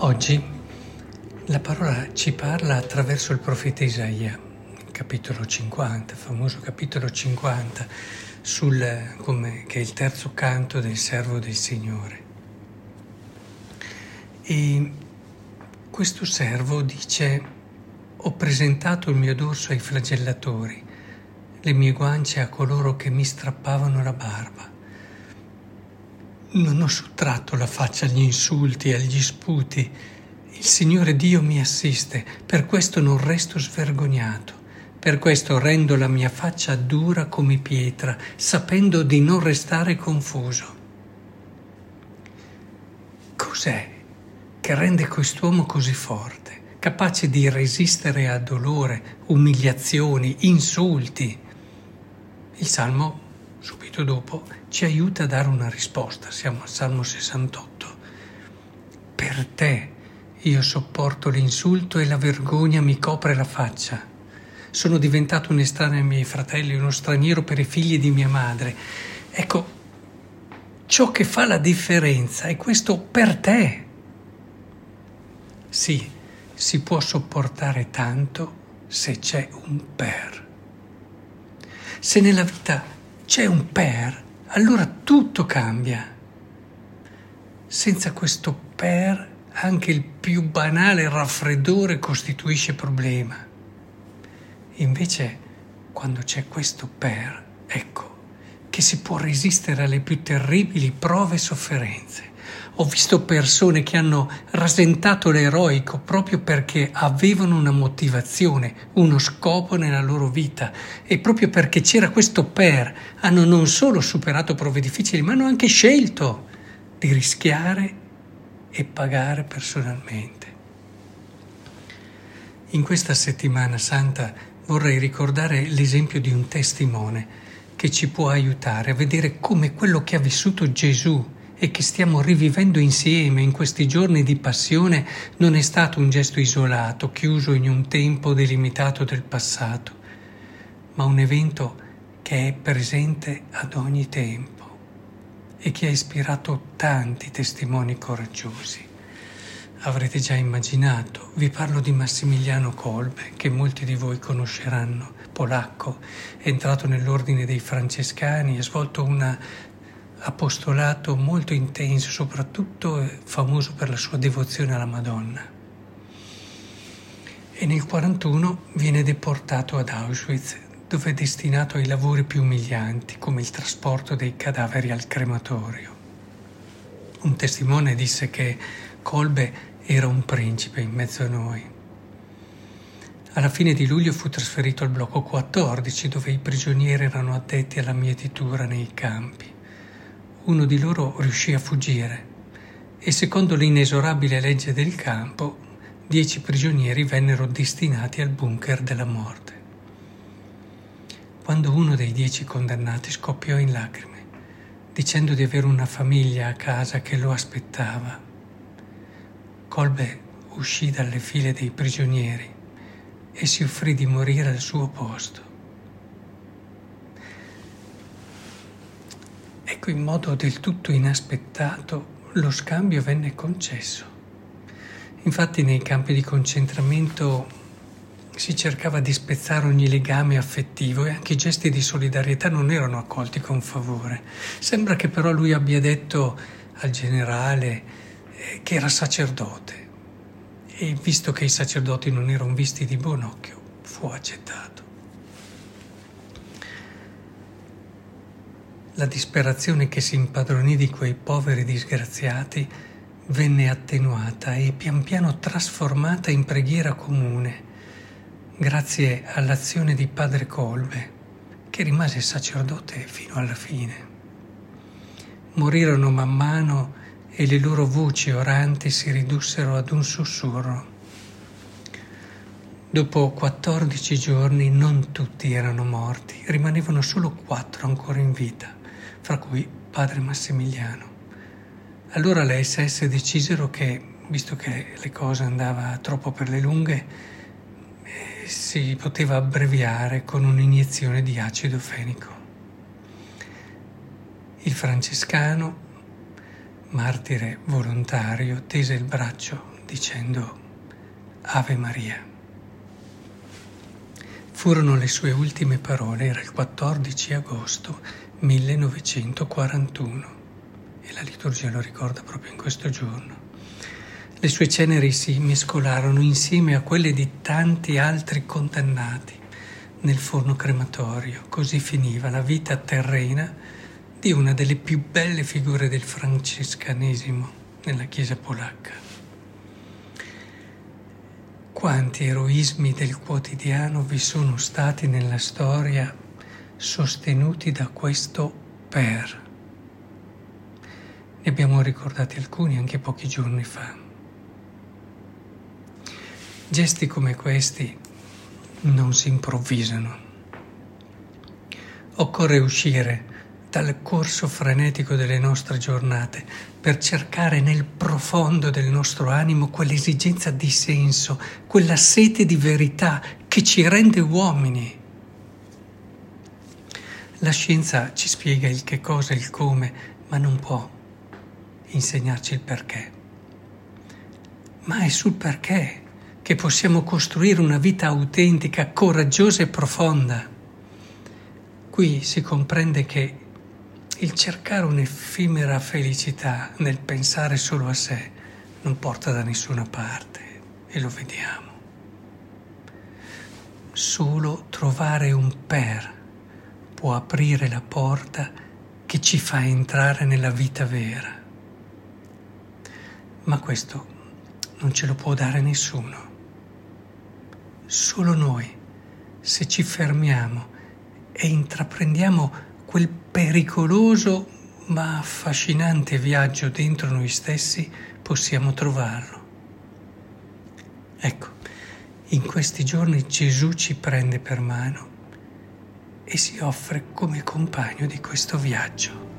Oggi la parola ci parla attraverso il profeta Isaia, capitolo 50, famoso capitolo 50, sul, come, che è il terzo canto del servo del Signore. E questo servo dice, ho presentato il mio dorso ai flagellatori, le mie guance a coloro che mi strappavano la barba non ho sottratto la faccia agli insulti agli sputi. Il Signore Dio mi assiste, per questo non resto svergognato. Per questo rendo la mia faccia dura come pietra, sapendo di non restare confuso. Cos'è che rende quest'uomo così forte, capace di resistere a dolore, umiliazioni, insulti? Il Salmo subito dopo, ci aiuta a dare una risposta. Siamo al Salmo 68. Per te io sopporto l'insulto e la vergogna mi copre la faccia. Sono diventato un estraneo ai miei fratelli, uno straniero per i figli di mia madre. Ecco, ciò che fa la differenza è questo per te. Sì, si può sopportare tanto se c'è un per. Se nella vita c'è un per, allora tutto cambia. Senza questo per anche il più banale raffreddore costituisce problema. Invece, quando c'è questo per, ecco che si può resistere alle più terribili prove e sofferenze. Ho visto persone che hanno rasentato l'eroico proprio perché avevano una motivazione, uno scopo nella loro vita e proprio perché c'era questo per, hanno non solo superato prove difficili, ma hanno anche scelto di rischiare e pagare personalmente. In questa settimana santa vorrei ricordare l'esempio di un testimone che ci può aiutare a vedere come quello che ha vissuto Gesù e che stiamo rivivendo insieme in questi giorni di passione non è stato un gesto isolato, chiuso in un tempo delimitato del passato, ma un evento che è presente ad ogni tempo e che ha ispirato tanti testimoni coraggiosi. Avrete già immaginato, vi parlo di Massimiliano Kolbe, che molti di voi conosceranno, polacco, entrato nell'ordine dei francescani, ha svolto una apostolato molto intenso, soprattutto famoso per la sua devozione alla Madonna. E nel 1941 viene deportato ad Auschwitz, dove è destinato ai lavori più umilianti, come il trasporto dei cadaveri al crematorio. Un testimone disse che Kolbe era un principe in mezzo a noi. Alla fine di luglio fu trasferito al blocco 14, dove i prigionieri erano addetti alla mietitura nei campi uno di loro riuscì a fuggire e secondo l'inesorabile legge del campo, dieci prigionieri vennero destinati al bunker della morte. Quando uno dei dieci condannati scoppiò in lacrime, dicendo di avere una famiglia a casa che lo aspettava, Colbe uscì dalle file dei prigionieri e si offrì di morire al suo posto. Ecco, in modo del tutto inaspettato, lo scambio venne concesso. Infatti nei campi di concentramento si cercava di spezzare ogni legame affettivo e anche i gesti di solidarietà non erano accolti con favore. Sembra che però lui abbia detto al generale eh, che era sacerdote e visto che i sacerdoti non erano visti di buon occhio, fu accettato. La disperazione che si impadronì di quei poveri disgraziati venne attenuata e pian piano trasformata in preghiera comune, grazie all'azione di padre Colbe, che rimase sacerdote fino alla fine. Morirono man mano e le loro voci oranti si ridussero ad un sussurro. Dopo 14 giorni non tutti erano morti, rimanevano solo quattro ancora in vita fra cui padre Massimiliano. Allora le SS decisero che, visto che le cose andavano troppo per le lunghe, eh, si poteva abbreviare con un'iniezione di acido fenico. Il francescano martire volontario, tese il braccio dicendo Ave Maria. Furono le sue ultime parole, era il 14 agosto 1941 e la liturgia lo ricorda proprio in questo giorno. Le sue ceneri si mescolarono insieme a quelle di tanti altri condannati nel forno crematorio. Così finiva la vita terrena di una delle più belle figure del francescanesimo nella Chiesa polacca. Quanti eroismi del quotidiano vi sono stati nella storia sostenuti da questo per. Ne abbiamo ricordati alcuni anche pochi giorni fa. Gesti come questi non si improvvisano. Occorre uscire dal corso frenetico delle nostre giornate per cercare nel profondo del nostro animo quell'esigenza di senso, quella sete di verità che ci rende uomini. La scienza ci spiega il che cosa e il come, ma non può insegnarci il perché. Ma è sul perché che possiamo costruire una vita autentica, coraggiosa e profonda. Qui si comprende che il cercare un'effimera felicità nel pensare solo a sé non porta da nessuna parte e lo vediamo. Solo trovare un per può aprire la porta che ci fa entrare nella vita vera. Ma questo non ce lo può dare nessuno solo noi, se ci fermiamo e intraprendiamo quel pericoloso ma affascinante viaggio dentro noi stessi, possiamo trovarlo. Ecco, in questi giorni Gesù ci prende per mano e si offre come compagno di questo viaggio.